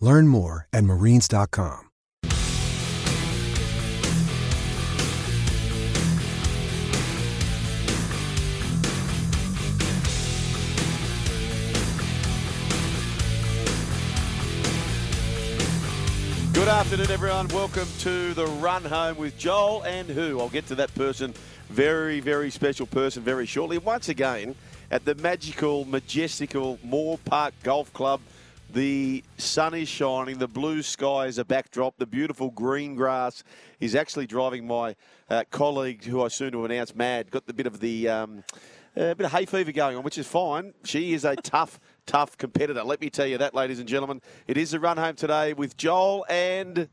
Learn more at marines.com. Good afternoon, everyone. Welcome to the run home with Joel and who? I'll get to that person, very, very special person, very shortly. Once again, at the magical, majestical Moore Park Golf Club. The sun is shining, the blue sky is a backdrop, the beautiful green grass is actually driving my uh, colleague, who I soon to announce mad, got the bit of the um, a bit of hay fever going on, which is fine. She is a tough, tough competitor. Let me tell you that, ladies and gentlemen. It is the run home today with Joel and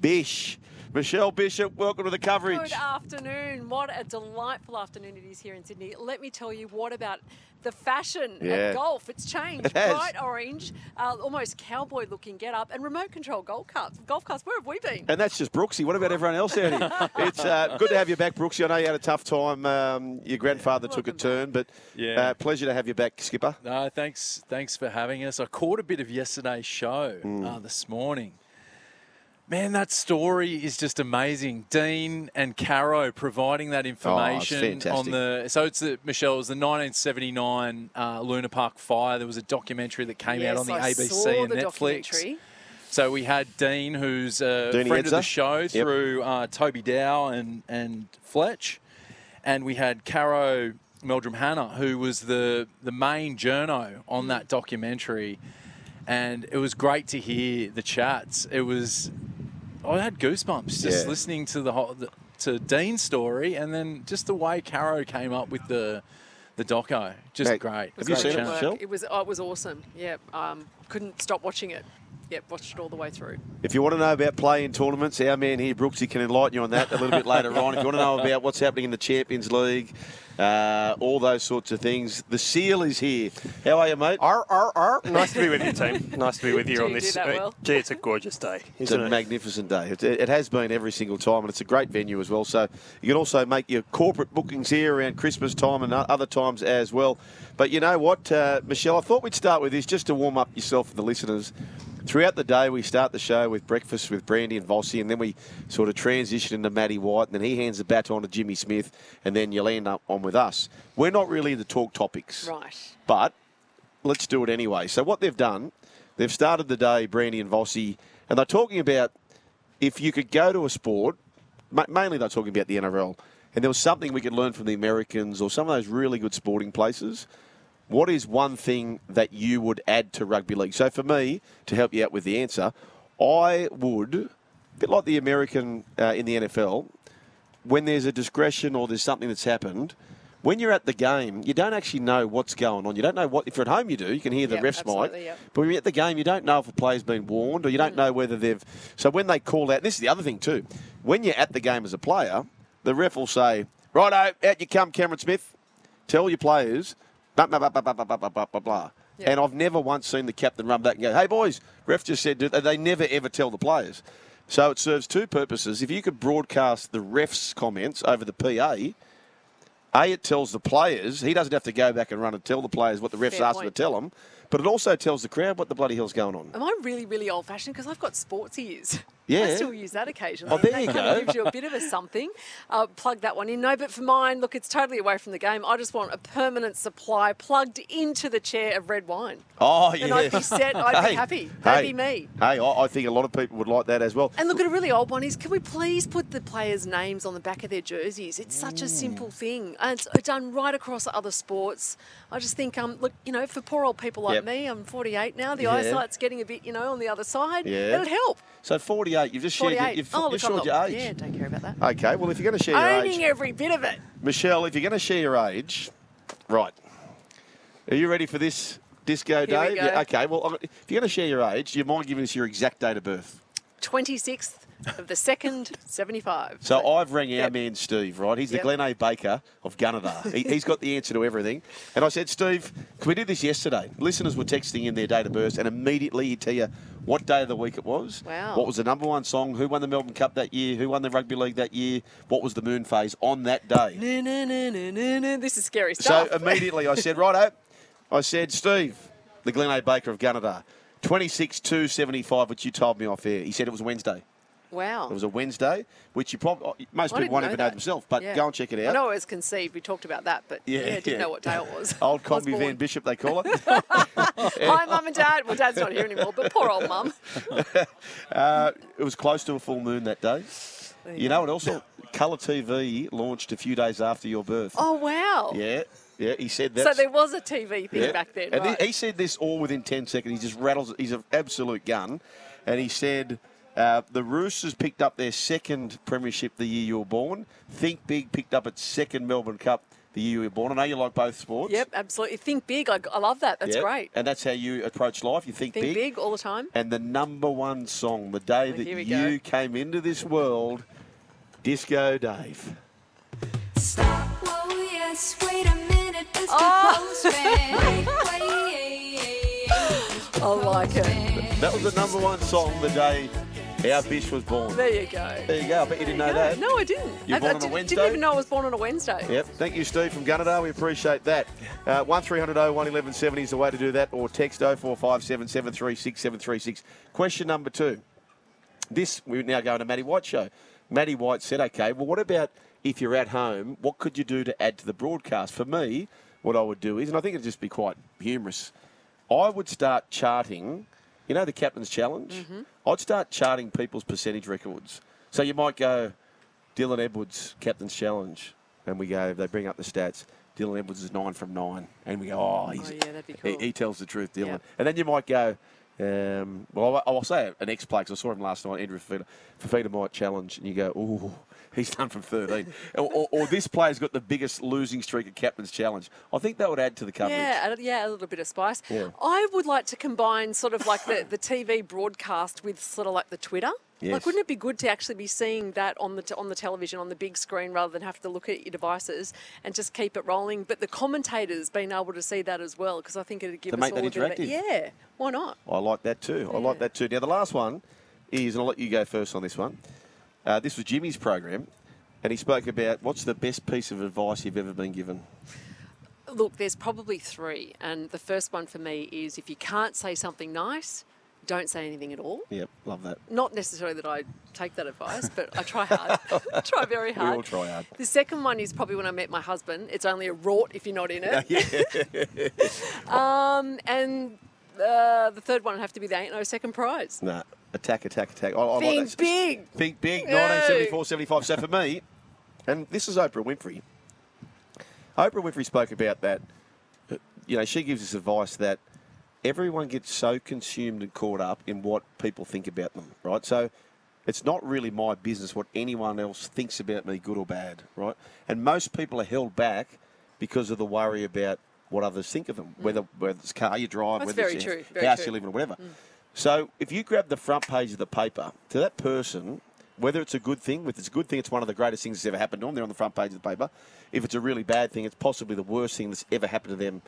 Bish. Michelle Bishop, welcome to the coverage. Good afternoon. What a delightful afternoon it is here in Sydney. Let me tell you, what about the fashion Yeah. at golf? It's changed. It has. Bright orange, uh, almost cowboy looking get up, and remote control golf carts. Golf carts, where have we been? And that's just Brooksy. What about everyone else out here? It's uh, good to have you back, Brooksy. I know you had a tough time. Um, your grandfather took a Welcome turn, but Yeah. uh, pleasure to have you back, Skipper. No, thanks. Thanks for having us. I caught a bit of yesterday's show Mm. uh, this morning. Man, that story is just amazing. Dean and Caro providing that information on fantastic. the. So it's the Michelle. It was the 1979 uh, Luna Park fire. There was a documentary that came yes, out on the I ABC saw and the Netflix. documentary. So we had Dean, who's a Deanie friend of the show Yep. through uh, Toby Dow and, and Fletch. And we had Caro Meldrum Hannah, who was the, the main journo on that documentary. And it was great to hear the chats. It was, I had goosebumps just Yeah. listening to the whole, the, to Dean's story and then just the way Caro came up with the, the doco. Just Hey, great. have you seen it. Michelle? It was, oh, it was awesome. Yeah, um, couldn't stop watching it. Yep, watched it all the way through. If you want to know about play-in tournaments, our man here, Brooksy, can enlighten you on that a little bit later on. If you want to know about what's happening in the Champions League, uh, all those sorts of things, the Seal is here. How are you, mate? R R R. Nice to be with you, team. Nice to be with you Do on you do this. that uh, well? Gee, it's a gorgeous day, It's isn't a it? magnificent day. It, it has been every single time, and it's a great venue as well. So you can also make your corporate bookings here around Christmas time and other times as well. But you know what, uh, Michelle? I thought we'd start with this just to warm up yourself and the listeners. Throughout the day, we start the show with breakfast with Brandy and Vossi, and then we sort of transition into Matty White, and then he hands the baton to Jimmy Smith, and then you'll end up on with us. We're not really the talk topics Right. but let's do it anyway. So what they've done, they've started the day, Brandy and Vossi, and they're talking about if you could go to a sport, mainly they're talking about the NRL, and there was something we could learn from the Americans or some of those really good sporting places. What is one thing that you would add to rugby league? So for me, to help you out with the answer, I would, a bit like the American uh, in the NFL, when there's a discretion or there's something that's happened, when you're at the game, you don't actually know what's going on. You don't know what. If you're at home, you do. You can hear the Yep, refs mic. yep. But when you're at the game, you don't know if a player's been warned or you Mm. don't know whether they've. So when they call out, this is the other thing too. When you're at the game as a player, the ref will say, "Righto, out you come, Cameron Smith. Tell your players, blah blah blah blah blah blah blah blah blah blah." Yeah. And I've never once seen the captain run back and go, "Hey boys, ref just said." They never ever tell the players. So it serves two purposes. If you could broadcast the ref's comments over the PA, a, it tells the players, he doesn't have to go back and run and tell the players what the refs Fair asked him to tell them, but it also tells the crowd what the bloody hell's going on. Am I really, really old fashioned? Because I've got sports ears. Yeah. I still use that occasionally. Oh, there That you kind of go. gives you a bit of a something. Uh, plug that one in. No, but for mine, look, it's totally away from the game. I just want a permanent supply plugged into the chair of red wine. Oh, yeah. And I'd be set. I'd be happy. That'd hey, be me. Hey, I, I think a lot of people would like that as well. And look at a really old one is can we please put the players' names on the back of their jerseys? It's such a Mm. simple thing. And it's it's done right across other sports. I just think, um, look, you know, for poor old people like Yep. me, I'm 48 now, the Yeah. eyesight's getting a bit, you know, on the other side. Yeah. It'd help. So 48, you've just shared your, you've, oh, you've shared your age. Yeah, don't care about that. Okay, well, if you're going to share your Owning age, every bit of it. Michelle, if you're going to share your age, right. Are you ready for this disco, we Dave? go. Yeah, okay, well, if you're going to share your age, do you mind giving us your exact date of birth? 26th of the second, 75. So I've rang our Yep. man Steve, right? He's the Yep. Glenn A. Baker of Gunnedah. he, he's got the answer to everything. And I said, Steve, can we do this yesterday? Listeners were texting in their date of birth, and immediately he'd tell you what day of the week it was. Wow. What was the number one song? Who won the Melbourne Cup that year? Who won the Rugby League that year? What was the moon phase on that day? This is scary stuff. So immediately I said, righto. I said, Steve, the Glenn A. Baker of Gunnedah, 26 2 75, which you told me off air. He said it was Wednesday. Wow. It was a Wednesday, which you probably most I people won't even know themselves. But Yeah. go and check it out. I know it was conceived. We talked about that, but yeah, didn't know what day it was. Old I Combi. Van Bishop, they call it. Hi, mum and dad. Well, dad's not here anymore, but poor old mum. uh, it was close to a full moon that day. You know, it also Colour TV launched a few days after your birth. Oh wow. Yeah, yeah. He said that. So there was a TV thing yeah. back then, and right? he, he said this all within ten seconds. He just rattles. He's an absolute gun, and he said. Uh, the Roosters picked up their second premiership the year you were born. Think Big picked up its second Melbourne Cup the year you were born. I know you like both sports. Yep, absolutely. Think big. I, I love that. That's Yep. great. And that's how you approach life. You think, Think big. all the time. And the number one song, the day Oh, that you go. came into this world, Disco Dave. Stop, whoa, yes, wait a minute, Mr. Oh. Postman. I like it. That was the number one song the day our Bish was born. There you go. There you go. I bet you didn't know Yeah, that. No, I didn't. You're I, born I on a didn't, Wednesday? didn't even know I was born on a Wednesday. Yep. Thank you, Steve from Gunnedah. We appreciate that. Uh, 1300 01 1170 is the way to do that, or text 0457 736 736. Question number two. This, we're now going to Matty White show. Matty White said, okay, well, what about if you're at home? What could you do to add to the broadcast? For me, what I would do is, and I think it'd just be quite humorous, I would start charting, you know, the Captain's Challenge? Mm-hmm. I'd start charting people's percentage records. So you might go, Dylan Edwards, Captain's Challenge. And we go, they bring up the stats. Dylan Edwards is nine from nine. And we go, oh, he's, Oh, yeah, be he, cool. he tells the truth, Dylan. Yep. And then you might go, um, well, I- I'll say an ex player 'cause I saw him last night, Andrew Fafita. Fafita might challenge, and you go, ooh, he's done from 13. or, or, or this player's got the biggest losing streak at Captain's Challenge. I think that would add to the coverage. Yeah, a, yeah, a little bit of spice. Yeah. I would like to combine sort of like the, the TV broadcast with sort of like the Twitter. Yes. Like, wouldn't it be good to actually be seeing that on the t- on the television on the big screen rather than have to look at your devices and just keep it rolling? But the commentators being able to see that as well because I think it'd give To us make all that a bit of interactive. it. Yeah, why not? I like that too. I like that too. Now, the last one is, and I'll let you go first on this one. Uh, this was Jimmy's program, and he spoke about what's the best piece of advice you've ever been given. Look, there's probably three, and the first one for me is if you can't say something nice, don't say anything at all. Yep, love that. Not necessarily that I take that advice, but I try hard. I try very hard. We all try hard. The second one is probably when I met my husband. It's only a rort if you're not in it. um, and uh, the third one would have to be the ain't no second prize. Nah, attack, attack, attack. I, I like Think that. big. Think big, Yay. 1974, 75. So for me, and this is Oprah Winfrey. Oprah Winfrey spoke about that. uh, You know, she gives us advice that everyone gets so consumed and caught up in what people think about them, right? So it's not really my business what anyone else thinks about me, good or bad, right? And most people are held back because of the worry about what others think of them, mm. whether whether it's car you drive, That's whether it's true, your house true. you live in, or whatever. Mm. So if you grab the front page of the paper to that person, whether it's a good thing, if it's a good thing, it's one of the greatest things that's ever happened to them. They're on the front page of the paper. If it's a really bad thing, it's possibly the worst thing that's ever happened to them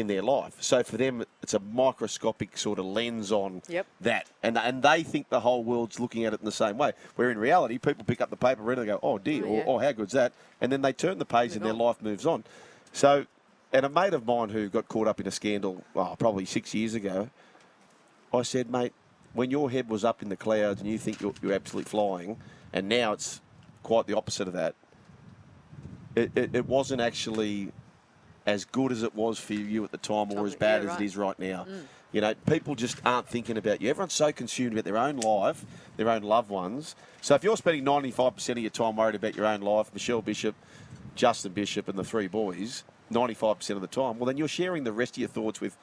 in their life. So for them, it's a microscopic sort of lens on Yep. that, and and they think the whole world's looking at it in the same way. Where in reality, people pick up the paper, read it, and go, "Oh dear," Oh, or yeah. "Oh how good's that?" And then they turn the page, and Move their on. life moves on. So, and a mate of mine who got caught up in a scandal, oh, probably six years ago, I said, mate, when your head was up in the clouds and you think you're, you're absolutely flying, and now it's quite the opposite of that. It, it, it wasn't actually as good as it was for you at the time, or as Yeah, bad as it is right now. Mm. You know, people just aren't thinking about you. Everyone's so consumed about their own life, their own loved ones. So if you're spending 95% of your time worried about your own life, Michelle Bishop, Justin Bishop, and the three boys, 95% of the time, well, then you're sharing the rest of your thoughts with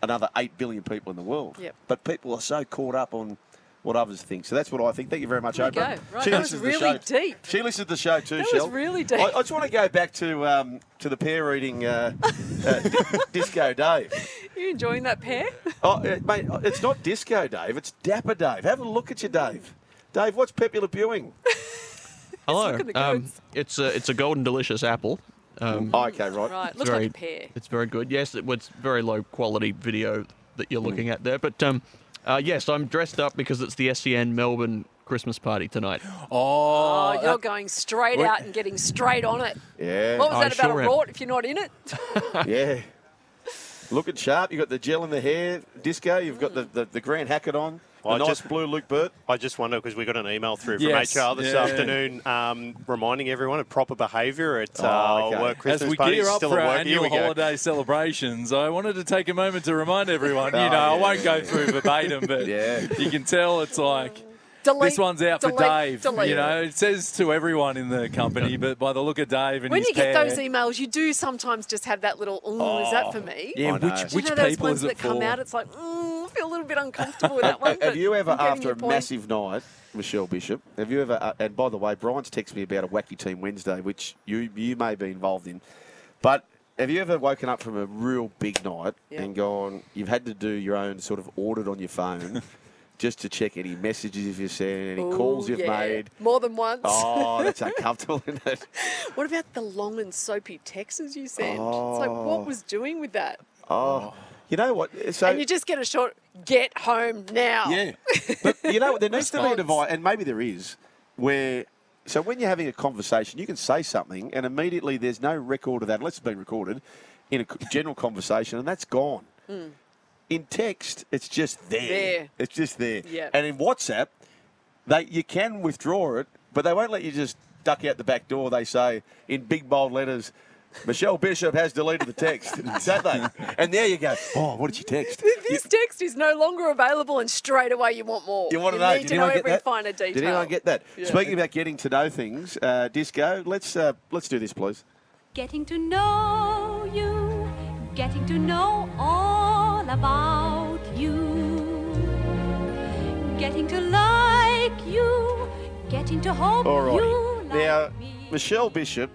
another 8 billion people in the world. Yep. But people are so caught up on what others think. So that's what I think. Thank you very much, There you Oprah. go. Right, She that was listens to the show. deep. She listens to the show too, That was Shell. really deep. I, I just want to go back to um, to the pear eating uh, uh, di- Disco Dave. You enjoying that pear? Oh, uh, mate, it's not Disco Dave. It's Dapper Dave. Have a look at you, Dave. Dave, what's Pepe Le Pewing? Hello. look at the Um, it's a it's a golden delicious apple. Um, Oh, okay, right. Right, it's looks very, like a pear. It's very good. Yes, it was very low quality video that you're looking at there. But um, uh, yes, I'm dressed up because it's the SEN Melbourne Christmas party tonight. Oh, Oh, you're that- going straight Wait. out and getting straight on it. Yeah. What was I that about sure a am. rort if you're not in it? Yeah. Looking sharp. You've got the gel in the hair, disco. You've got the, the, the Grant Hackett on. The I nice just- blue Luke Burt. I just wonder because we got an email through from Yes. HR this Yeah. afternoon um, reminding everyone of proper behaviour at Oh, uh, okay. work Christmas As we parties. gear up Still for our annual holiday celebrations, I wanted to take a moment to remind everyone. You Oh, know, I won't go through verbatim, but Yeah. you can tell it's like Delete, this one's out for Dave. delete. You know, it says to everyone in the company, but by the look of Dave and when his you get pair- those emails, you do sometimes just have that little, ooh, is that for me? yeah, I which know. Do you which know those people ones is it that come for? out? It's like, mm, I feel a little bit uncomfortable with that one. Have you ever, after a point. massive night, Michelle Bishop, have you ever, uh, and by the way, Brian's texted me about a wacky team Wednesday, which you, you may be involved in, but have you ever woken up from a real big night Yeah. and gone, you've had to do your own sort of audit on your phone just to check any messages if you've sent, any Ooh, calls you've yeah. made? More than once. Oh, that's uncomfortable, isn't it? What about the long and soapy texts you send? It's like, Oh. what was doing with that? Oh. oh, you know what? So and you just get a short, get home now. Yeah, but you know what? there needs to be a Response. divide, and maybe there is, where so when you're having a conversation, you can say something, and immediately there's no record of that unless it's been recorded in a general conversation, and that's gone. Hmm. In text, it's just there. There. It's just there. Yep. And in WhatsApp, they you can withdraw it, but they won't let you just duck out the back door. They say in big bold letters. Michelle Bishop has deleted the text, don't? And there you go. Oh, what did you text? This text is no longer available, and straight away you want more. You want to know? need Did to know get every that? finer detail. Did anyone get that? Yeah. Speaking about getting to know things, uh, disco. Let's uh, let's do this, please. Getting to know you, getting to know all about you, getting to like you, getting to hope All you like now, me. Michelle Bishop,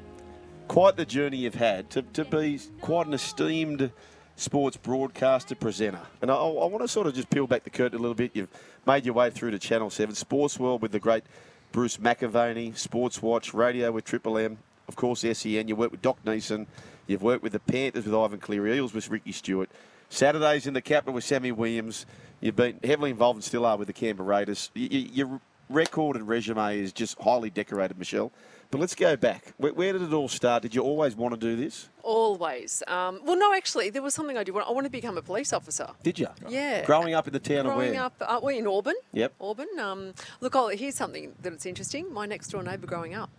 quite the journey you've had to, to be quite an esteemed sports broadcaster presenter. And I, I want to sort of just peel back the curtain a little bit. You've made your way through to Channel Seven Sports World with the great Bruce McAvaney, Sports Watch, Radio with Triple M, of course SEN. You worked with Doc Neeson. You've worked with the Panthers with Ivan Cleary, Eels with Ricky Stuart. Saturdays in the capital with Sammy Williams. You've been heavily involved and still are with the Canberra Raiders. Your record and resume is just highly decorated, Michelle. But let's go back. Where, where did it all start? Did you always want to do this? Always. Um, well, no, actually, there was something I did. want- I wanted to become a police officer. Did you? Yeah. Growing up in the town of Growing up, uh, well, in Auburn. Yep. Auburn. Um, look, I'll, here's something that it's interesting. My next door neighbour growing up,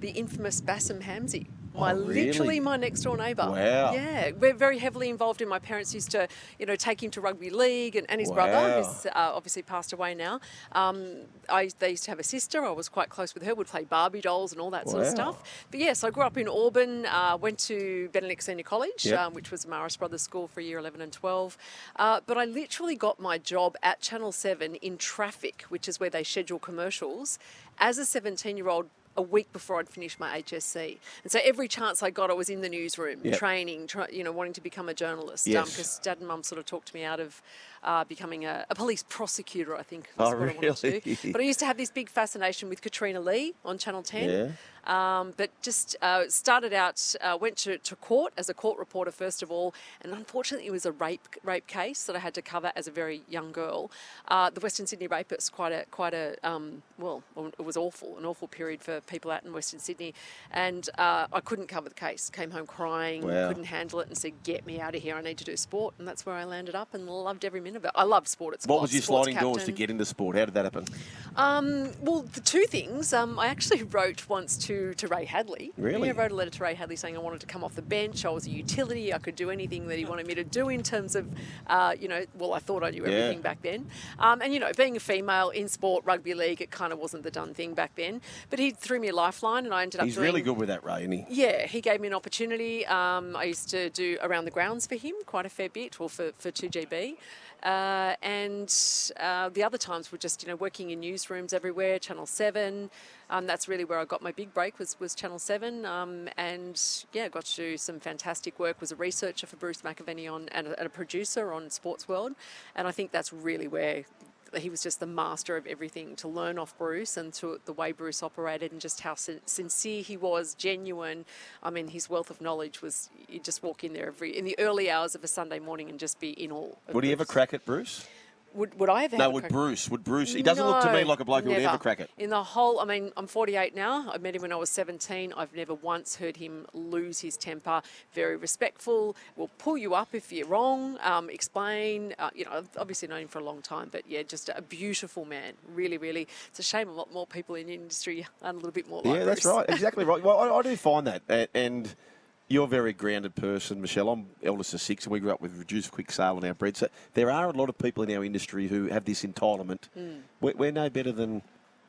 the infamous Bassam Hamzy. My Oh, really? literally my next door neighbour. Wow. Yeah, we're very heavily involved in. My parents used to, you know, take him to rugby league, and, and his brother, Wow. who's uh, obviously passed away now. Um, I they used to have a sister. I was quite close with her. Would play Barbie dolls and all that sort of stuff. But yes, I grew up in Auburn. Uh, went to Benedict Senior College, Yep. um, which was Marist Brothers School for year 11 and 12. Uh, but I literally got my job at Channel 7 in traffic, which is where they schedule commercials, as a 17 year old. A week before I'd finished my HSC, and so every chance I got, I was in the newsroom, Yep. training, try, you know, wanting to become a journalist. Yes. Because Dad and Mum sort of talked me out of uh, becoming a, a police prosecutor. I think Oh, what I wanted to do. But I used to have this big fascination with Katrina Lee on Channel 10. Yeah. Um, but just uh, started out, uh, went to, to court as a court reporter first of all, and unfortunately it was a rape rape case that I had to cover as a very young girl. Uh, the Western Sydney rapist, quite a quite a um, well, it was awful, an awful period for people out in Western Sydney, and uh, I couldn't cover the case. Came home crying, Wow. couldn't handle it, and said, "Get me out of here! I need to do sport." And that's where I landed up, and loved every minute of it. I love sport at What was your sliding doors to get into sport? How did that happen? Um, well, the two things. Um, I actually wrote once to, to Ray Hadley. Really? I wrote a letter to Ray Hadley saying I wanted to come off the bench. I was a utility. I could do anything that he wanted me to do in terms of, uh, you know, well, I thought I knew Yeah. everything back then. Um, and, you know, being a female in sport, rugby league, it kind of wasn't the done thing back then. But he threw me a lifeline and I ended up He's doing... really good with that, Ray, isn't he? Yeah, he gave me an opportunity. Um, I used to do around the grounds for him quite a fair bit, or for, for 2GB. Uh, and uh, the other times were just, you know, working in newsrooms everywhere, Channel 7. Um, that's really where I got my big break was, was Channel 7. Um, and yeah, got to do some fantastic work, was a researcher for Bruce McAvaney on, and, a, and a producer on Sports World. And I think that's really where he was just the master of everything to learn off Bruce and to the way Bruce operated and just how sin- sincere he was, genuine. I mean, his wealth of knowledge was you just walk in there every in the early hours of a Sunday morning and just be in awe. Would he ever crack at Bruce? Would, would I ever? No, have would Bruce? Would Bruce? He doesn't look to me like a bloke who would ever crack it. In the whole, I mean, I'm 48 now. I met him when I was 17. I've never once heard him lose his temper. Very respectful. Will pull you up if you're wrong. Um, explain. Uh, you know, I've obviously known him for a long time, but yeah, just a beautiful man. Really, really. It's a shame a lot more people in the industry aren't a little bit more like Yeah, that's Bruce. right. Exactly right. Well, I, I do find that, and you're a very grounded person, Michelle. I'm eldest of six, and we grew up with reduced quick sale in our bread. So there are a lot of people in our industry who have this entitlement. Hmm. We're, we're no better than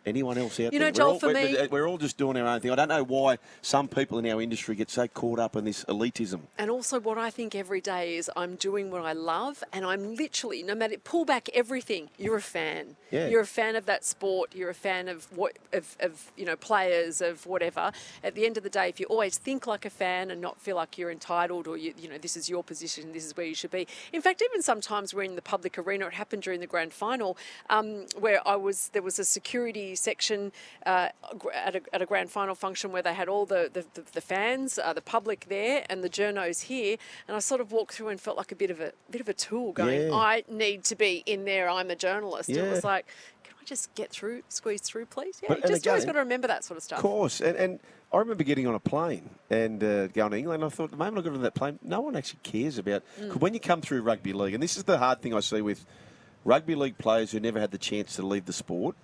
anyone else out. You there. know, Joel, we're all, for we're, me- we're all just doing our own thing. I don't know why some people in our industry get so caught up in this elitism. And also, what I think every day is I'm doing what I love, and I'm literally, no matter pull back everything, you're a fan. Yeah. You're a fan of that sport. You're a fan of what of, of you know players of whatever. At the end of the day, if you always think like a fan and not feel like you're entitled or you you know this is your position, this is where you should be. In fact, even sometimes we're in the public arena. It happened during the grand final um, where I was. There was a security section uh, at, a, at a grand final function where they had all the the, the, the fans, uh, the public there, and the journos here. And I sort of walked through and felt like a bit of a bit of a tool, going, Yeah. I need to be in there. I'm a journalist. It was like. Can I just get through, squeeze through, please? Yeah, But- you just always got to remember that sort of stuff. Of course, and, and I remember getting on a plane and uh, going to England. I thought the moment I got on that plane, no one actually cares about. 'cause when you come through rugby league, and this is the hard thing I see with rugby league players who never had the chance to leave the sport.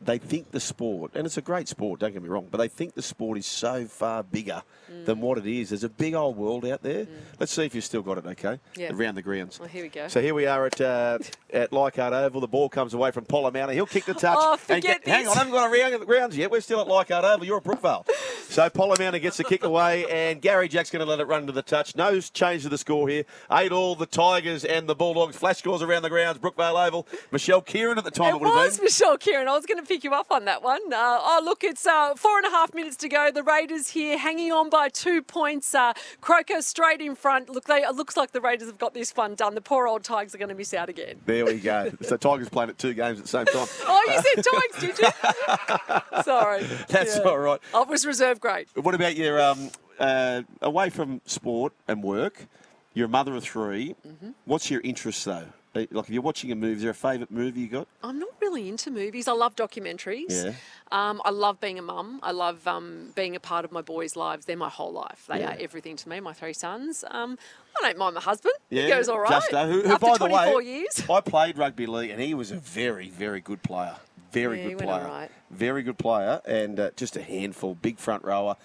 They think the sport, and it's a great sport, don't get me wrong, but they think the sport is so far bigger than what it is. There's a big old world out there. Let's see if you've still got it, okay? Yeah. Around the grounds. Well, here we go. So here we are at uh, at Leichhardt Oval. The ball comes away from Polamauna. He'll kick the touch. Oh, forget get- Hang on, I haven't got around the grounds yet. We're still at Leichhardt Oval. You're at Brookvale. So Polamauna gets the kick away, and Gary Jack's going to let it run to the touch. No change to the score here. Eight all. The Tigers and the Bulldogs. Flash scores around the grounds. Brookvale Oval. Michelle Kieran at the time. It would have was. Michelle Kieran. I was going to pick you up on that one. Uh, oh, look, it's uh, four and a half minutes to go. The Raiders here hanging on by two points. Uh, Croker straight in front. Look, they, it looks like the Raiders have got this one done. The poor old Tigers are going to miss out again. There we go. So Tigers playing at two games at the same time. Oh, you said Tigers, did you? Sorry. That's Yeah. all right. I was grade. What about your um, uh, away from sport and work? You're a mother of 3 Mm-hmm. What's your interest though? Uh, Like if you're watching a movie, is there a favourite movie you got? I'm not really into movies. I love documentaries. Yeah. Um, I love being a mum. I love um, being a part of my boys' lives. They're my whole life. They Yeah. are everything to me. My three sons. Um, I don't mind my husband. Yeah, he goes all right. Justo, who, who After by the way, years. I played rugby league, and he was a very, very good player. Very Yeah, good player. right. Very good player, and uh, just a handful, big front rower.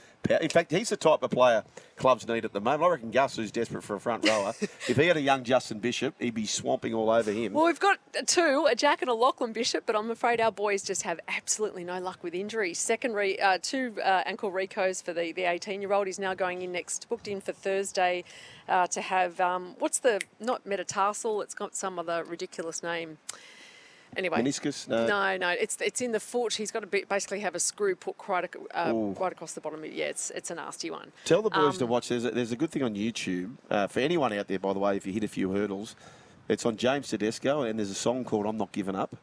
In fact, he's the type of player clubs need at the moment. I reckon Gus, who's desperate for a front rower, if he had a young Justin Bishop, he'd be swamping all over him. Well, we've got two, a Jack and a Lachlan Bishop, but I'm afraid our boys just have absolutely no luck with injuries. Secondary, uh, two uh, ankle recos for the, the 18 year old. He's now going in next, booked in for Thursday uh, to have, um, what's the, not metatarsal, it's got some other ridiculous name. Anyway. Meniscus? No. No, no, it's it's in the foot. He's got to be, basically have a screw put quite uh, right across the bottom. Yeah, it's it's a nasty one. Tell the boys to Um, watch. There's a, there's a good thing on YouTube uh, for anyone out there, by the way. If you hit a few hurdles, it's on James Tedesco, and there's a song called "I'm Not Giving Up,"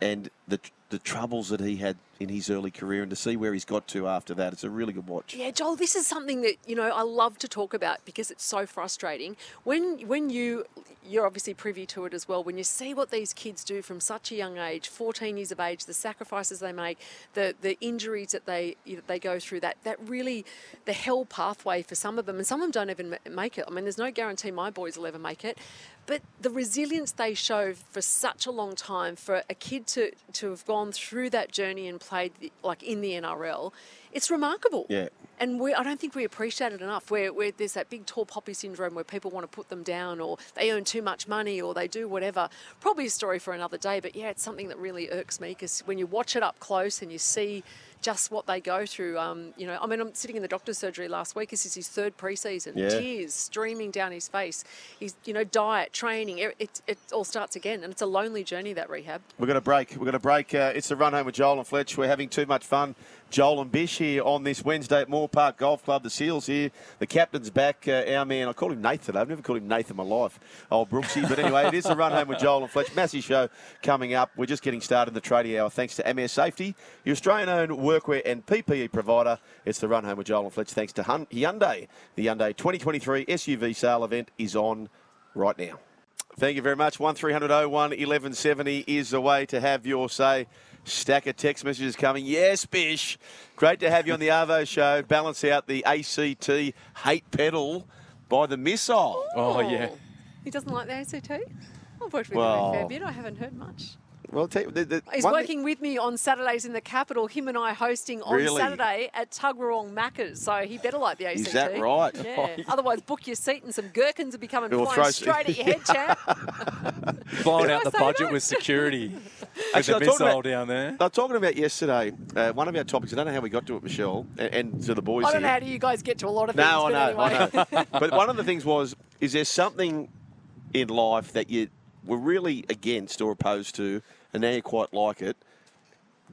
and the the troubles that he had in his early career and to see where he's got to after that. It's a really good watch. Yeah, Joel, this is something that you know I love to talk about because it's so frustrating. When when you you're obviously privy to it as well. When you see what these kids do from such a young age, 14 years of age, the sacrifices they make, the the injuries that they know, they go through, that that really the hell pathway for some of them, and some of them don't even make it. I mean, there's no guarantee my boys will ever make it. But the resilience they show for such a long time, for a kid to, to have gone through that journey and played like in the NRL, it's remarkable. Yeah. And we, I don't think we appreciate it enough. Where, where there's that big tall poppy syndrome where people want to put them down, or they earn too much money, or they do whatever. Probably a story for another day. But yeah, it's something that really irks me because when you watch it up close and you see just what they go through. Um, you know, I mean, I'm sitting in the doctor's surgery last week. This is his third preseason. Yeah. Tears streaming down his face. He's, you know, diet, training. It, it, it all starts again, and it's a lonely journey that rehab. We're going to break. We're going to break. Uh, it's the run home with Joel and Fletch. We're having too much fun. Joel and Bish here on this Wednesday at Moore Park Golf Club. The Seals here. The captain's back. Uh, our man, I call him Nathan. I've never called him Nathan in my life. Old Brooksy. But anyway, it is the run home with Joel and Fletch. Massive show coming up. We're just getting started the tradie hour thanks to MS Safety, your Australian owned workwear and PPE provider. It's the run home with Joel and Fletch thanks to Hyundai. The Hyundai 2023 SUV sale event is on right now. Thank you very much. 1300 01 1170 is the way to have your say. Stack of text messages coming. Yes, Bish. Great to have you on the Arvo show. Balance out the ACT hate pedal by the missile. Oh, yeah. He doesn't like the ACT? I've worked with him Well- a fair bit. I haven't heard much. Well, I'll tell you, the, the, He's one working with me on Saturdays in the capital. Him and I hosting on Really? Saturday at Tuggeranong Macca's. So he better like the ACT. Is that right? Yeah. Otherwise, book your seat and some gherkins will be coming We'll flying straight at your head, champ. Blowing out the budget that? with security. with Actually, the I missile about- down there. I was talking about yesterday, uh, one of our topics, I don't know how we got to it, Michelle, and, and to the boys I don't here. know how do you guys get to a lot of things. No, I know, anyway. I know. but one of the things was, is there something in life that you were really against or opposed to, and now you quite like it?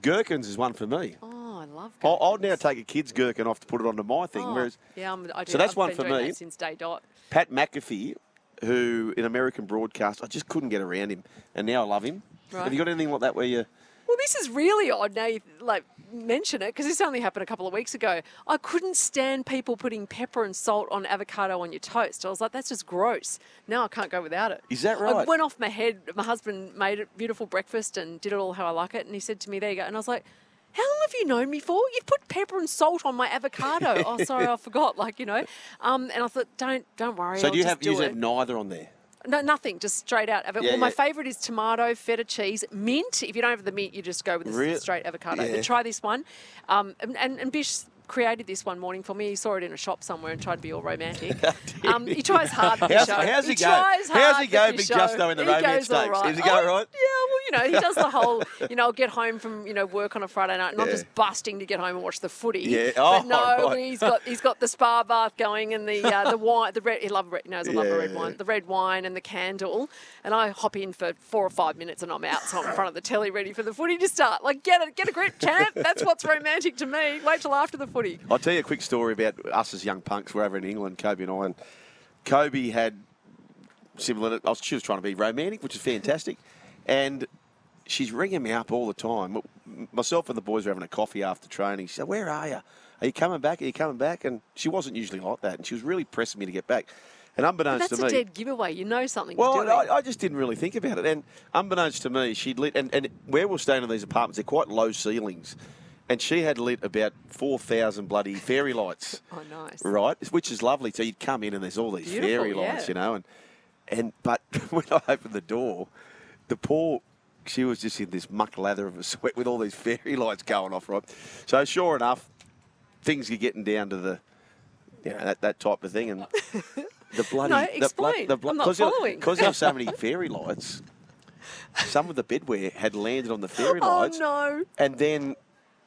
Gherkins is one for me. Oh, I love I'll, I'll now take a kid's gherkin off to put it onto my thing, Oh, whereas yeah, I'm, I do. So that's I've one for me. since day dot. Pat McAfee, who in American broadcast, I just couldn't get around him, and now I love him. Right. Have you got anything like that where you? Well, this is really odd now you like mention it because this only happened a couple of weeks ago. I couldn't stand people putting pepper and salt on avocado on your toast. I was like, that's just gross. Now I can't go without it. Is that right? I went off my head. My husband made a beautiful breakfast and did it all how I like it. And he said to me, there you go. And I was like, how long have you known me for? You've put pepper and salt on my avocado. oh, sorry, I forgot. Like, you know. Um, and I thought, don't don't worry. So I'll do you have do you it. have neither on there? No, nothing. Just straight out. Avo- Yeah, well, my yeah. favourite is tomato, feta cheese, mint. If you don't have the mint, you just go with the straight avocado. Yeah. But try this one. Um, and, and, and Bish created this one morning for me. He saw it in a shop somewhere and tried to be all romantic. um, he tries hard How's- how's he go? tries How's hard he go, Big. Justo, in the He romance goes all stakes? right. Does he go Oh, right? Yeah, well, you know, he does the whole, you know, I'll get home from, you know, work on a Friday night and I'm Yeah. just busting to get home and watch the footy. Yeah. Oh, But no, right. he's got he's got the spa bath going and the uh, the wine, the red, he loves red, he knows I love the red Yeah. wine, the red wine and the candle. And I hop in for four or five minutes and I'm out, so I'm in front of the telly ready for the footy to start. Like, get it, get a grip, champ. That's what's romantic to me. Wait till after the footy. I'll tell you a quick story about us as young punks. We're over in England, Kobe and I, and Kobe had similar. I was, she was trying to be romantic, which is fantastic, and she's ringing me up all the time. Myself and the boys were having a coffee after training. She said, "Where are you? Are you coming back? Are you coming back?" And she wasn't usually like that, and she was really pressing me to get back. And unbeknownst That's to me, that's a dead giveaway. You know something. well. I, I just didn't really think about it. And unbeknownst to me, she'd lit, and, and where we're staying in these apartments, they're quite low ceilings. And she had lit about 4,000 bloody fairy lights, oh, nice. right? Which is lovely. So you'd come in and there's all these Beautiful, fairy yeah. lights, you know. And, and But when I opened the door, the poor, she was just in this muck lather of a sweat with all these fairy lights going off, right? So sure enough, things are getting down to the, you know, that, that type of thing. And the bloody... No, the, explain. The, the, I'm not following. Because there were so many fairy lights, some of the bedwear had landed on the fairy Oh lights. no. And then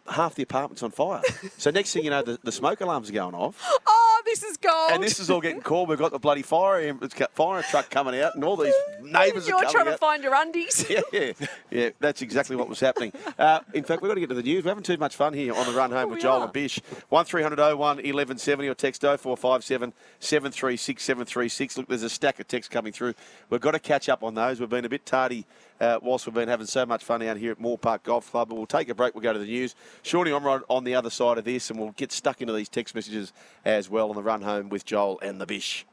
half the apartment's on fire. so next thing you know, the, the smoke alarms are going off. Oh, Oh, this is gold. And this is all getting called. We've got the bloody fire fire truck coming out, and all these neighbours You're are coming trying to out. find your undies. yeah, yeah, yeah, that's exactly what was happening. Uh, in fact, we've got to get to the news. We're having too much fun here on the run home with Joel are. and Bish. 1300 01 1170 or text 0457 736 736. Look, there's a stack of texts coming through. We've got to catch up on those. We've been a bit tardy uh, whilst we've been having so much fun out here at Moore Park Golf Club. But we'll take a break. We'll go to the news. Shawnee, I'm on the other side of this, and we'll get stuck into these text messages as well on the run home with Joel and the Bish.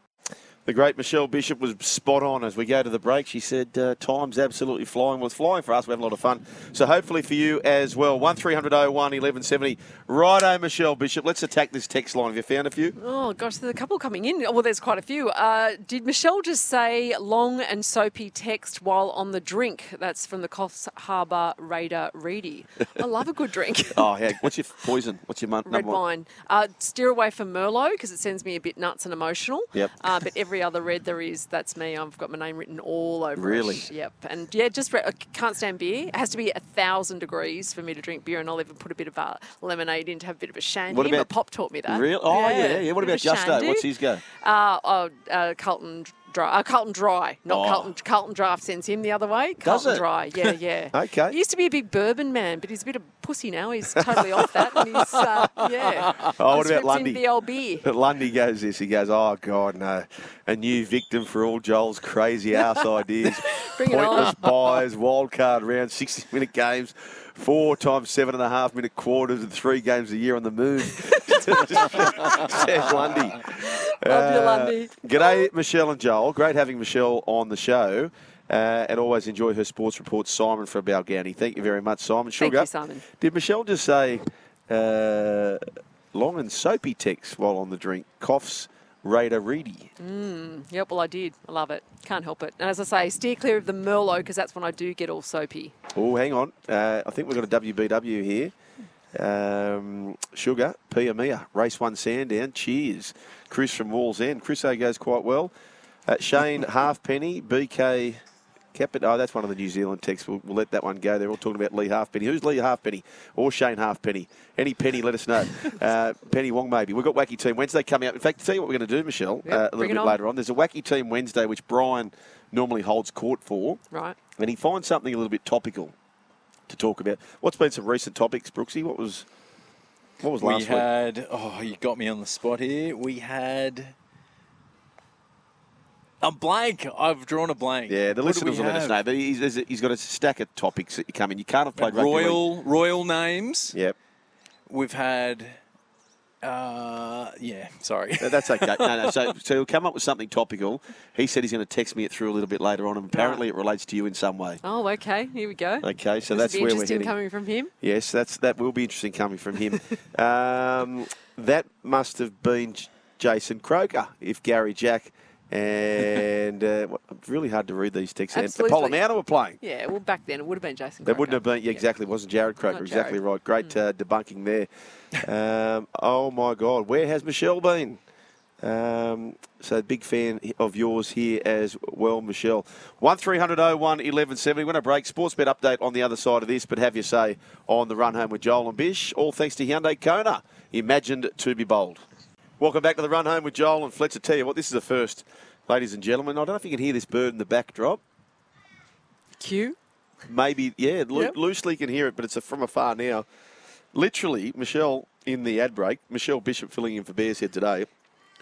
The great Michelle Bishop was spot on as we go to the break. She said, uh, Time's absolutely flying. Well, it's flying for us. We're having a lot of fun. So, hopefully, for you as well. 1300 01 1170. Righto, Michelle Bishop. Let's attack this text line. Have you found a few? Oh gosh, there's a couple coming in. Well, there's quite a few. Uh, did Michelle just say long and soapy text while on the drink? That's from the Coffs Harbour Raider Reedy. I love a good drink. Oh, yeah. What's your poison? What's your mon- Red wine. Uh, steer away from Merlot because it sends me a bit nuts and emotional. Yep. Uh, but every other red there is, that's me. I've got my name written all over Really? it. Yep. And yeah, just re- I can't stand beer. It has to be a thousand degrees for me to drink beer, and I'll even put a bit of uh, lemonade in to have a bit of a shandy. What My about- pop taught me that. Real? Oh, yeah, yeah. yeah. What about Justo? shandy. What's his go? Uh, oh, uh, Carlton Dry. Uh, Carlton Dry, not Oh. Carlton. Carlton Draft sends him the other way. Carlton? Dry, yeah, yeah. Okay. He used to be a big bourbon man, but he's a bit of pussy now. He's totally off that. And he's, uh, yeah. Oh, what about Lundy? the old beer. But Lundy goes this. He goes, oh, God, no. A new victim for all Joel's crazy ass ideas. Bring it Pointless on. buys, wild card round, 60 minute games, four times seven and a half minute quarters, and three games a year on the moon. Says Lundy. Love you, Lundy. G'day, Michelle and Joel. Great having Michelle on the show. Uh, and always enjoy her sports report. Simon from Balgownie. Thank you very much, Simon. Thank you, Simon. Did Michelle just say uh, long and soapy text while on the drink? Coughs, Raider Reedy. Yep, well, I did. I love it. Can't help it. And as I say, steer clear of the Merlot because that's when I do get all soapy. Oh, hang on. Uh, I think we've got a WBW here. Um, Sugar, Pia Mia, race one Sandown. Cheers. Chris from Wallsend. Chris O goes quite well. Uh, Shane Halfpenny, BK Capit. Oh, that's one of the New Zealand texts. We'll, we'll let that one go. They're all talking about Leigh Halfpenny. Who's Leigh Halfpenny or Shane Halfpenny? Any penny, let us know. Uh, Penny Wong, maybe. We've got Wacky Team Wednesday coming up. In fact, tell you what we're going to do, Michelle, Yep, uh, a little bit on. later on. There's a Wacky Team Wednesday, which Brian normally holds court for Right. and he finds something a little bit topical to talk about. What's been some recent topics, Brooksy? What was what was We last week? had. Oh, you got me on the spot here. We had. A blank. I've drawn a blank. Yeah, the What listeners will let us have? know. But he's, he's got a stack of topics that you come in. You can't have played rugby league. Royal royal names. Yep, We've had. Uh, yeah. Sorry. No, that's okay. No, no. So, so he'll come up with something topical. He said he's going to text me it through a little bit later on, and apparently it relates to you in some way. Oh, okay. Here we go. Okay, so This that's be where we're heading. coming from him. Yes, that's that will be interesting coming from him. um, that must have been J- Jason Croker if Gary Jack and uh, really hard to read these texts. And Absolutely. Polomana were playing. Yeah, well, back then it would have been Jason. They wouldn't have been yeah, exactly. It wasn't Jared Croker. Not Exactly Jared. Right. Great uh, debunking there. Um, oh my God, where has Michelle been? Um, so big fan of yours here as well, Michelle. One 1170 We're going break. Sports bet update on the other side of this, but have your say on the run home with Joel and Bish. All thanks to Hyundai Kona. Imagined to be bold. Welcome back to the run home with Joel and Fletcher. Tell you what, this is the first, ladies and gentlemen. I don't know if you can hear this bird in the backdrop. Q. Maybe, yeah, loo- Yep. loosely can hear it, but it's a, from afar now. Literally, Michelle in the ad break, Michelle Bishop filling in for Bears Head today,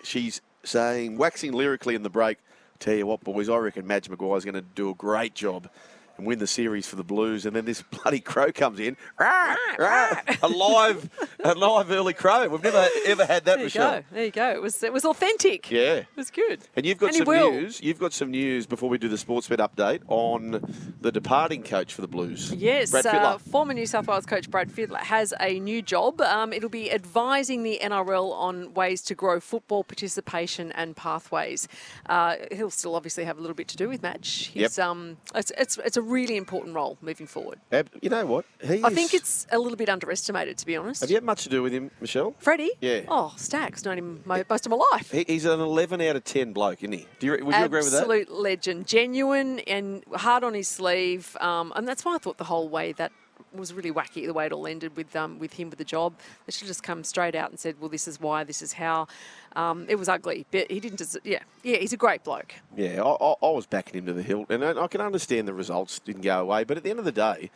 she's saying, waxing lyrically in the break, tell you what, boys, I reckon Madge Maguire's going to do a great job and win the series for the Blues. And then this bloody crow comes in, rah, rah, a live, a live early crow. We've never ever had that, There you Michelle. go. There you go. It was it was authentic. Yeah. It was good. And you've got And some news. You've got some news before we do the sports bet update on the departing coach for the Blues. Yes, Brad uh, former New South Wales coach Brad Fittler has a new job. Um, it'll be advising the NRL on ways to grow football participation and pathways. Uh, he'll still obviously have a little bit to do with match. Yep. Um, it's, it's, it's a really important role moving forward. You know what? He I think it's a little bit underestimated, to be honest. Have you had much to do with him, Michelle? Freddie? Yeah. Oh, Stacks. Known him mo- most of my life. He, he's an 11 out of 10 bloke, isn't he? Do you, would you agree with that? Absolute legend, genuine and hard on his sleeve, um, and that's why I thought the whole way that was really wacky. The way it all ended with um, with him with the job, they should have just come straight out and said, "Well, this is why, this is how." Um, it was ugly, but he didn't. Des- yeah, yeah, he's a great bloke. Yeah, I, I, I was backing him to the hill, and I, I can understand the results didn't go away, but at the end of the day,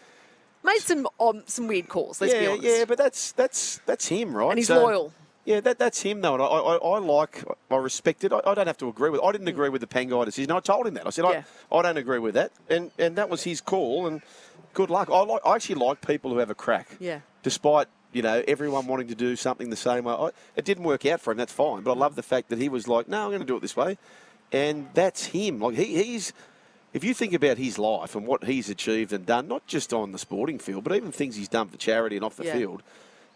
Made some um, some weird calls. Let's yeah, be honest. yeah, but that's that's that's him, right? and he's So- loyal. Yeah, that, that's him though, and I, I, I like, I respect it. I, I don't have to agree with. I didn't agree with the Pangai decision. I told him that. I said Yeah. I, I don't agree with that, and and that was his call. And good luck. I like, I actually like people who have a crack. Yeah. Despite you know everyone wanting to do something the same way, I, it didn't work out for him. That's fine. But I love the fact that he was like, no, I'm going to do it this way, and that's him. Like he, he's. If you think about his life and what he's achieved and done, not just on the sporting field, but even things he's done for charity and off the Yeah. field,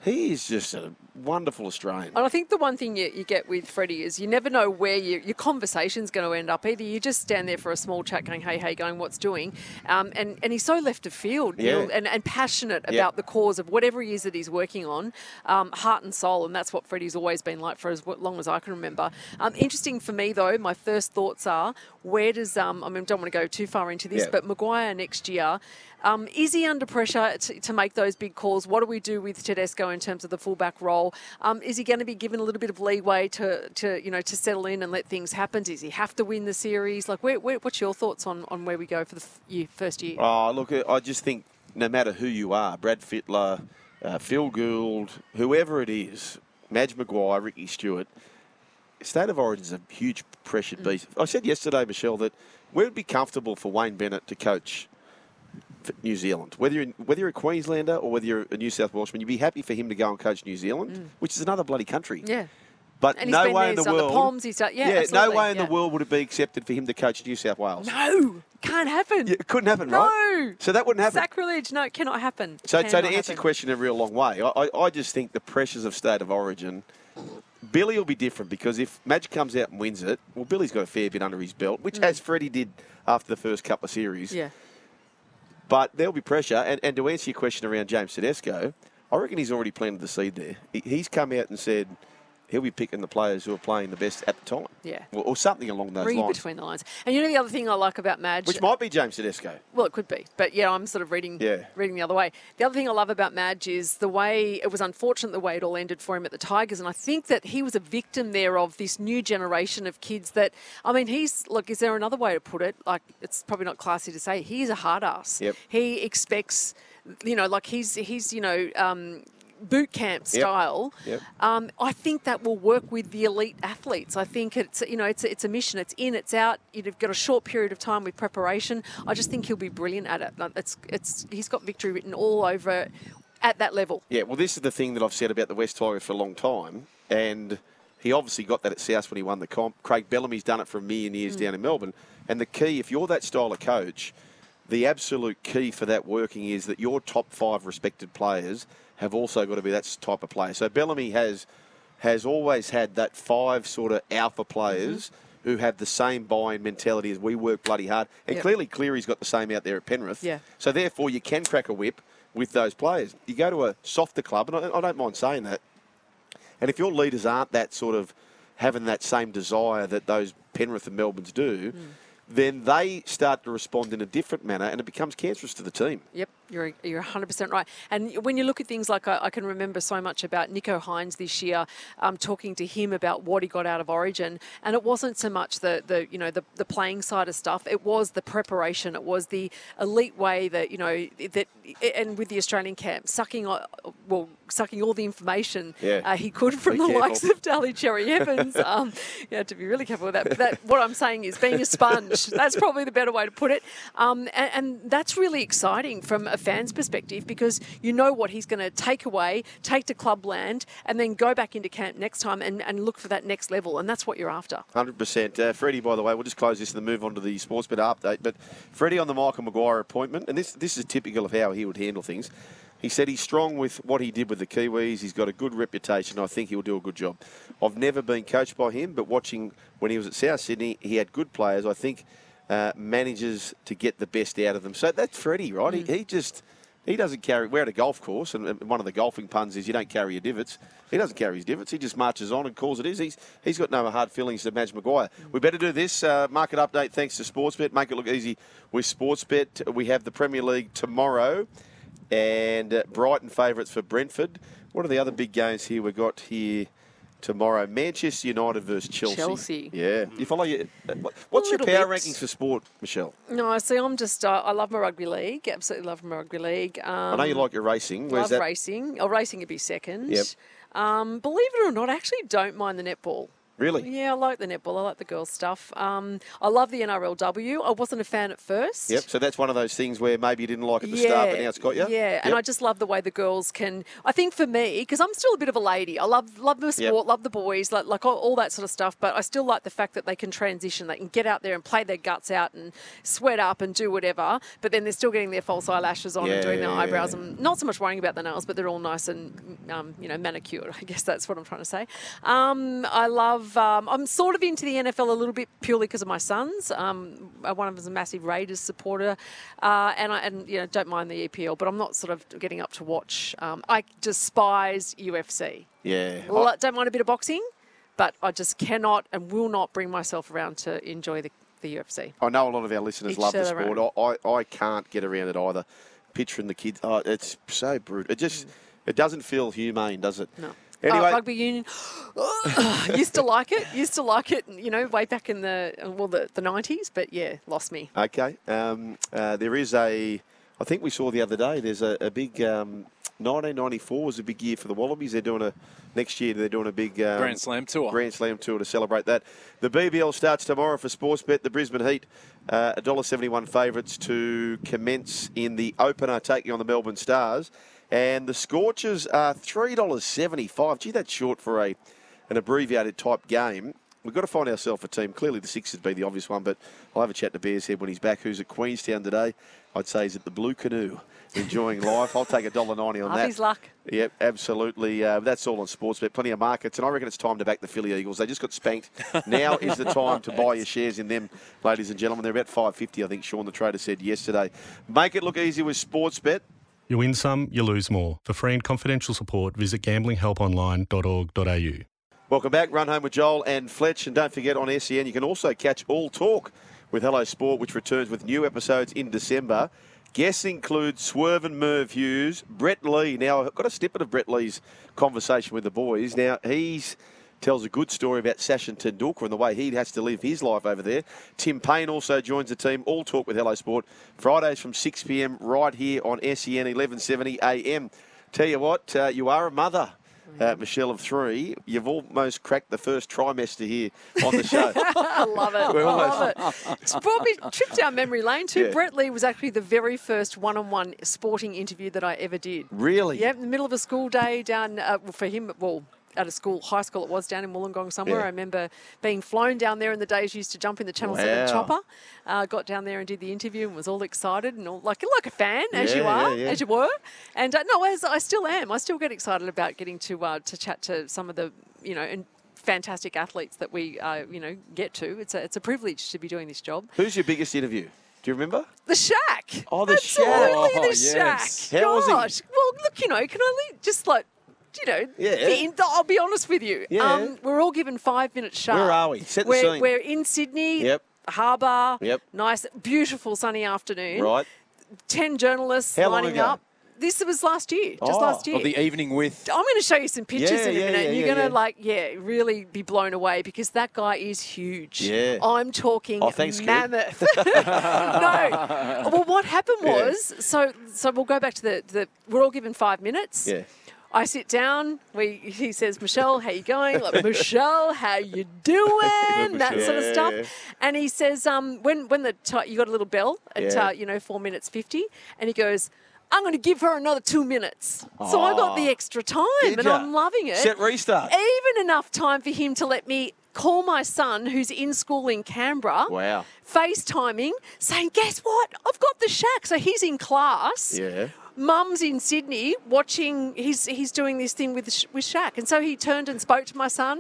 he is just a wonderful Australian. And I think the one thing you, you get with Freddie is you never know where you, your conversation's going to end up. Either you just stand there for a small chat going, hey, hey, going, what's doing? Um, and, and he's so left of field Yeah. And, and passionate Yeah. about the cause of whatever it is that he's working on, um, heart and soul. And that's what Freddie's always been like for as long as I can remember. Um, interesting for me, though, my first thoughts are where does, um, I mean, I don't want to go too far into this, Yeah. but Maguire next year. Um, is he under pressure to, to make those big calls? What do we do with Tedesco in terms of the fullback role? Um, is he going to be given a little bit of leeway to, to you know to settle in and let things happen? Does he have to win the series? Like, where, where, what's your thoughts on, on where we go for the f- year, first year? Oh, look, I just think no matter who you are, Brad Fittler, uh, Phil Gould, whoever it is, Madge Maguire, Ricky Stuart, State of Origin is a huge pressured beast. I said yesterday, Michelle, that we would be comfortable for Wayne Bennett to coach New Zealand. Whether you're, whether you're a Queenslander or whether you're a New South Welshman, you'd be happy for him to go and coach New Zealand, which is another bloody country. yeah. But And no way in the done the world. Poms, he's done- yeah, no way in yeah. the world would it be accepted for him to coach New South Wales. No, can't happen. Yeah, it couldn't happen, no. right? So that wouldn't happen. Sacrilege. No, it cannot happen. So, so to Cannot answer your question in a real long way, I, I, I just think the pressures of state of origin, Billy will be different because if Madge comes out and wins it, well, Billy's got a fair bit under his belt, which as Freddie did after the first couple of series. Mm. Yeah. But there'll be pressure. And, and to answer your question around James Tedesco, I reckon he's already planted the seed there. He, he's come out and said he'll be picking the players who are playing the best at the time. Yeah. Or, or something along those Read lines. between the lines. And you know the other thing I like about Madge, Which might be James Tedesco. Well, it could be, but yeah, I'm sort of reading Yeah. reading the other way. The other thing I love about Madge is the way it was unfortunate the way it all ended for him at the Tigers, and I think that he was a victim there of this new generation of kids. That I mean, he's look. Is there another way to put it? Like it's probably not classy to say he's a hard ass. Yep. He expects, you know, like he's he's you know. Um, Boot camp style. Yep. Um, I think that will work with the elite athletes. I think it's you know it's a, it's a mission. It's in, it's out. You've got a short period of time with preparation. I just think he'll be brilliant at it. It's it's he's got victory written all over at that level. Yeah, well, this is the thing that I've said about the West Tiger for a long time, and he obviously got that at South when he won the comp. Craig Bellamy's done it for a million years down in Melbourne, and the key, if you're that style of coach, the absolute key for that working is that your top five respected players have also got to be that type of player. So Bellamy has has always had that five sort of alpha players. Who have the same buy-in mentality as we work bloody hard, and Yep. clearly Cleary's got the same out there at Penrith. Yeah. So therefore, you can crack a whip with those players. You go to a softer club, and I, I don't mind saying that. And if your leaders aren't that sort of having that same desire that those Penrith and Melbournes do, Hmm. then they start to respond in a different manner, and it becomes cancerous to the team. Yep, you're you're 100% right. And when you look at things like I, I can remember so much about Nicho Hynes this year, um, talking to him about what he got out of Origin, and it wasn't so much the the you know the, the playing side of stuff. It was the preparation. It was the elite way that you know that and with the Australian camp, sucking uh, well sucking all the information Yeah. uh, he could from Be the careful. likes of Daly Cherry Evans. Um, you have to be really careful with that. But that, what I'm saying is being a sponge. That's probably the better way to put it. Um, and, and that's really exciting from a fan's perspective because you know what he's going to take away, take to clubland, and then go back into camp next time and, and look for that next level. And that's what you're after. Hundred percent. Uh, Freddie, by the way, we'll just close this and then move on to the Sportsbet update. But Freddie on the Michael Maguire appointment, and this this is typical of how he would handle things. He said he's strong with what he did with the Kiwis. He's got a good reputation. I think he'll do a good job. I've never been coached by him, but watching when he was at South Sydney, he had good players. I think uh, manages to get the best out of them. So that's Freddie, right? He, he just he doesn't carry. We're at a golf course, and and one of the golfing puns is you don't carry your divots. He doesn't carry his divots. He just marches on and calls it is. He's he's got no hard feelings to Madge Maguire. We better do this uh, market update thanks to Sportsbet. Make it look easy with Sportsbet. We have the Premier League tomorrow, and uh, Brighton favourites for Brentford. What are the other big games here? We've got here. Tomorrow. Manchester United versus Chelsea. Chelsea. Yeah. You follow your. uh, What's your power bit. rankings for sport, Michelle? No, see, I'm just, uh, I love my rugby league. Absolutely love my rugby league. Um, I know you like your racing. Where's love that? racing. Oh, racing would be second. Yep. Um, believe it or not, I actually don't mind the netball. Really? Yeah, I like the netball. I like the girls' stuff. Um, I love the NRLW. I wasn't a fan at first. Yep. So that's one of those things where maybe you didn't like at the start, but now it's got you. Yeah, and I just love the way the girls can. I think for me, because I'm still a bit of a lady, I love love the sport, love the boys, like like all, all that sort of stuff. But I still like the fact that they can transition. They can get out there and play their guts out and sweat up and do whatever. But then they're still getting their false eyelashes on and doing their Yeah. eyebrows and not so much worrying about the nails, but they're all nice and um, you know manicured. I guess that's what I'm trying to say. Um, I love. Um, I'm sort of into the NFL a little bit purely because of my sons. Um, uh, one of them is a massive Raiders supporter, uh, and I and you know don't mind the EPL, but I'm not sort of getting up to watch. Um, I despise UFC. Yeah. Lo- don't mind a bit of boxing, but I just cannot and will not bring myself around to enjoy the, the UFC. I know a lot of our listeners Each love the sport. I, I, I can't get around it either. Picturing the kids, oh, it's so brutal. It just, it doesn't feel humane, does it? No. Anyway, Uh, rugby union. used to like it. Used to like it. You know, way back in the well the the nineties. But yeah, lost me. okay. Um, uh, there is a, I think we saw the other day. There's a, a big. Um, 1994 was a big year for the Wallabies. They're doing a next year. They're doing a big um, Grand Slam tour. Grand Slam tour to celebrate that. The BBL starts tomorrow for Sportsbet. The Brisbane Heat, uh, $1.71 favourites to commence in the opener, taking on the Melbourne Stars. And the Scorchers are $3.75. Gee, that's short for a an abbreviated type game. We've got to find ourselves a team. Clearly, the Sixers be the obvious one, but I'll have a chat to Bears Head when he's back. Who's at Queenstown today? I'd say he's at the Blue Canoe, enjoying life. I'll take a dollar ninety on that. his luck. Yep, absolutely. Uh, that's all on Sportsbet. Plenty of markets, and I reckon it's time to back the Philly Eagles. They just got spanked. now is the time to buy your shares in them, ladies and gentlemen. They're about five fifty, I think. Sean the trader said yesterday. Make it look easy with Sportsbet. You win some, you lose more. For free and confidential support, visit gamblinghelponline.org.au. Welcome back. Run home with Joel and Fletch, and don't forget on SEN you can also catch All Talk with Hello Sport, which returns with new episodes in December. Guests include Swerve and Merv Hughes, Brett Lee. Now I've got a snippet of Brett Lee's conversation with the boys. Now he's tells a good story about Sachin Tendulkar and the way he has to live his life over there. Tim Paine also joins the team. All talk with Hello Sport Fridays from 6 p.m. right here on SEN 1170 AM. Tell you what, uh, you are a mother. Uh, Michelle of three, you've almost cracked the first trimester here on the show. I love it. We're I almost- love it. It's brought me trip down memory lane too. Yeah. Brett Lee was actually the very first one-on-one sporting interview that I ever did. Really? Yeah, in the middle of a school day down uh, for him. Well. At a school, high school, it was down in Wollongong somewhere. Yeah. I remember being flown down there in the days used to jump in the Channel Wow. 7 chopper. Uh, got down there and did the interview and was all excited and all like like a fan as you are, yeah, yeah. as you were. And uh, no, as I still am. I still get excited about getting to uh, to chat to some of the you know and fantastic athletes that we uh, you know get to. It's a it's a privilege to be doing this job. Who's your biggest interview? Do you remember? The Shaq. Oh, the Absolutely, Shaq. the Oh, Shaq. yes. How was he? Gosh. Well, look, you know, can I just like, you know, Yeah. be in- I'll be honest with you. Yeah. Um, we're all given five minutes sharp. Where are we? Set the we're, scene. We're in Sydney. Yep. Harbour. Yep. Nice, beautiful sunny afternoon. Right. Ten journalists How lining up. This was last year, just Oh. last year. Of the evening with. I'm going to show you some pictures Yeah, in a yeah, minute. yeah, and you're yeah, going to yeah. like, yeah, really be blown away because that guy is huge. Yeah. I'm talking Oh, thanks, mammoth. no. Well, what happened Yeah. was, so so we'll go back to the, the we're all given five minutes. Yeah. I sit down. We he says, Michelle, how you going? Like, Michelle, how you doing? that sort of stuff. And he says, um, when when the ti you got a little bell at Yeah. uh, you know four minutes fifty, and he goes. I'm going to give her another two minutes. So I got the extra time and ya? I'm loving it. Set restart. Even enough time for him to let me call my son, who's in school in Canberra, Wow. FaceTiming, saying, Guess what? I've got the Shaq. So he's in class. Yeah. Mum's in Sydney watching, he's, he's doing this thing with, Sh- with Shaq. And so he turned and spoke to my son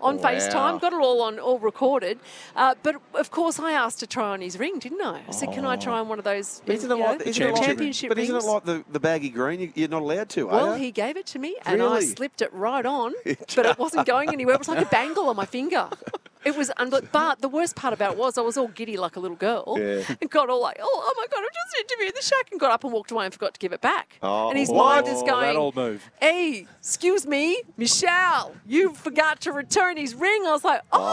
on Wow. FaceTime, got it all on, all recorded. Uh, but of course, I asked to try on his ring, didn't I? I said, Can I try on one of those? Isn't you it know, like, isn't it like championship But isn't it like the, the baggy green? You- You're not allowed to, Well, are you? he gave it to me and I slipped it right on, but it wasn't going anywhere. It was like a bangle on my finger. It was unbelievable. But the worst part about it was I was all giddy like a little girl Yeah. and got all like, oh, oh my God, I'm just interviewing the Shaq and got up and walked away and forgot to give it back. Oh, and his what? mind is Oh, going, that old move. hey, excuse me, Michelle, you forgot to return his ring. I was like, oh.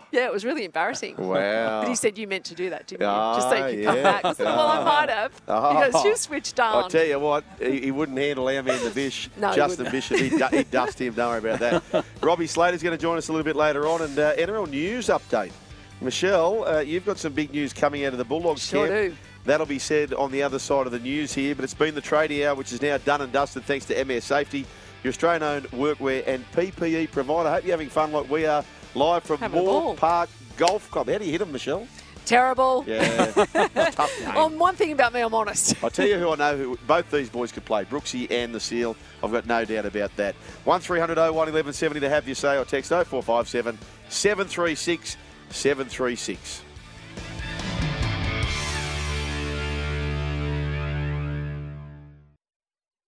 Oh. Yeah, it was really embarrassing. Wow. But he said you meant to do that, didn't you? Ah, Just so you could come back. I said, well, I might have. He goes, you switched on. I tell you what, he, he wouldn't handle our man, the Bish. No, Justin. Bishop. He'd, he'd dust him. Don't worry about that. Robbie Slater's going to join us a little bit later on. And uh, NRL news update. Michelle, uh, you've got some big news coming out of the Bulldogs Sure camp. do. That'll be said on the other side of the news here, but it's been the tradie hour, which is now done and dusted thanks to MS Safety, your Australian-owned workwear and PPE provider. I hope you're having fun like we are, live from Moore. Park Golf Club. How do you hit them, Michelle? Terrible. Yeah, tough game. Oh, one thing about me, I'm honest. I'll tell you who I know who both these boys could play, Brooksy and the Seal. I've got no doubt about that. 1300 01 1170 to have you say or text 0457 736 736.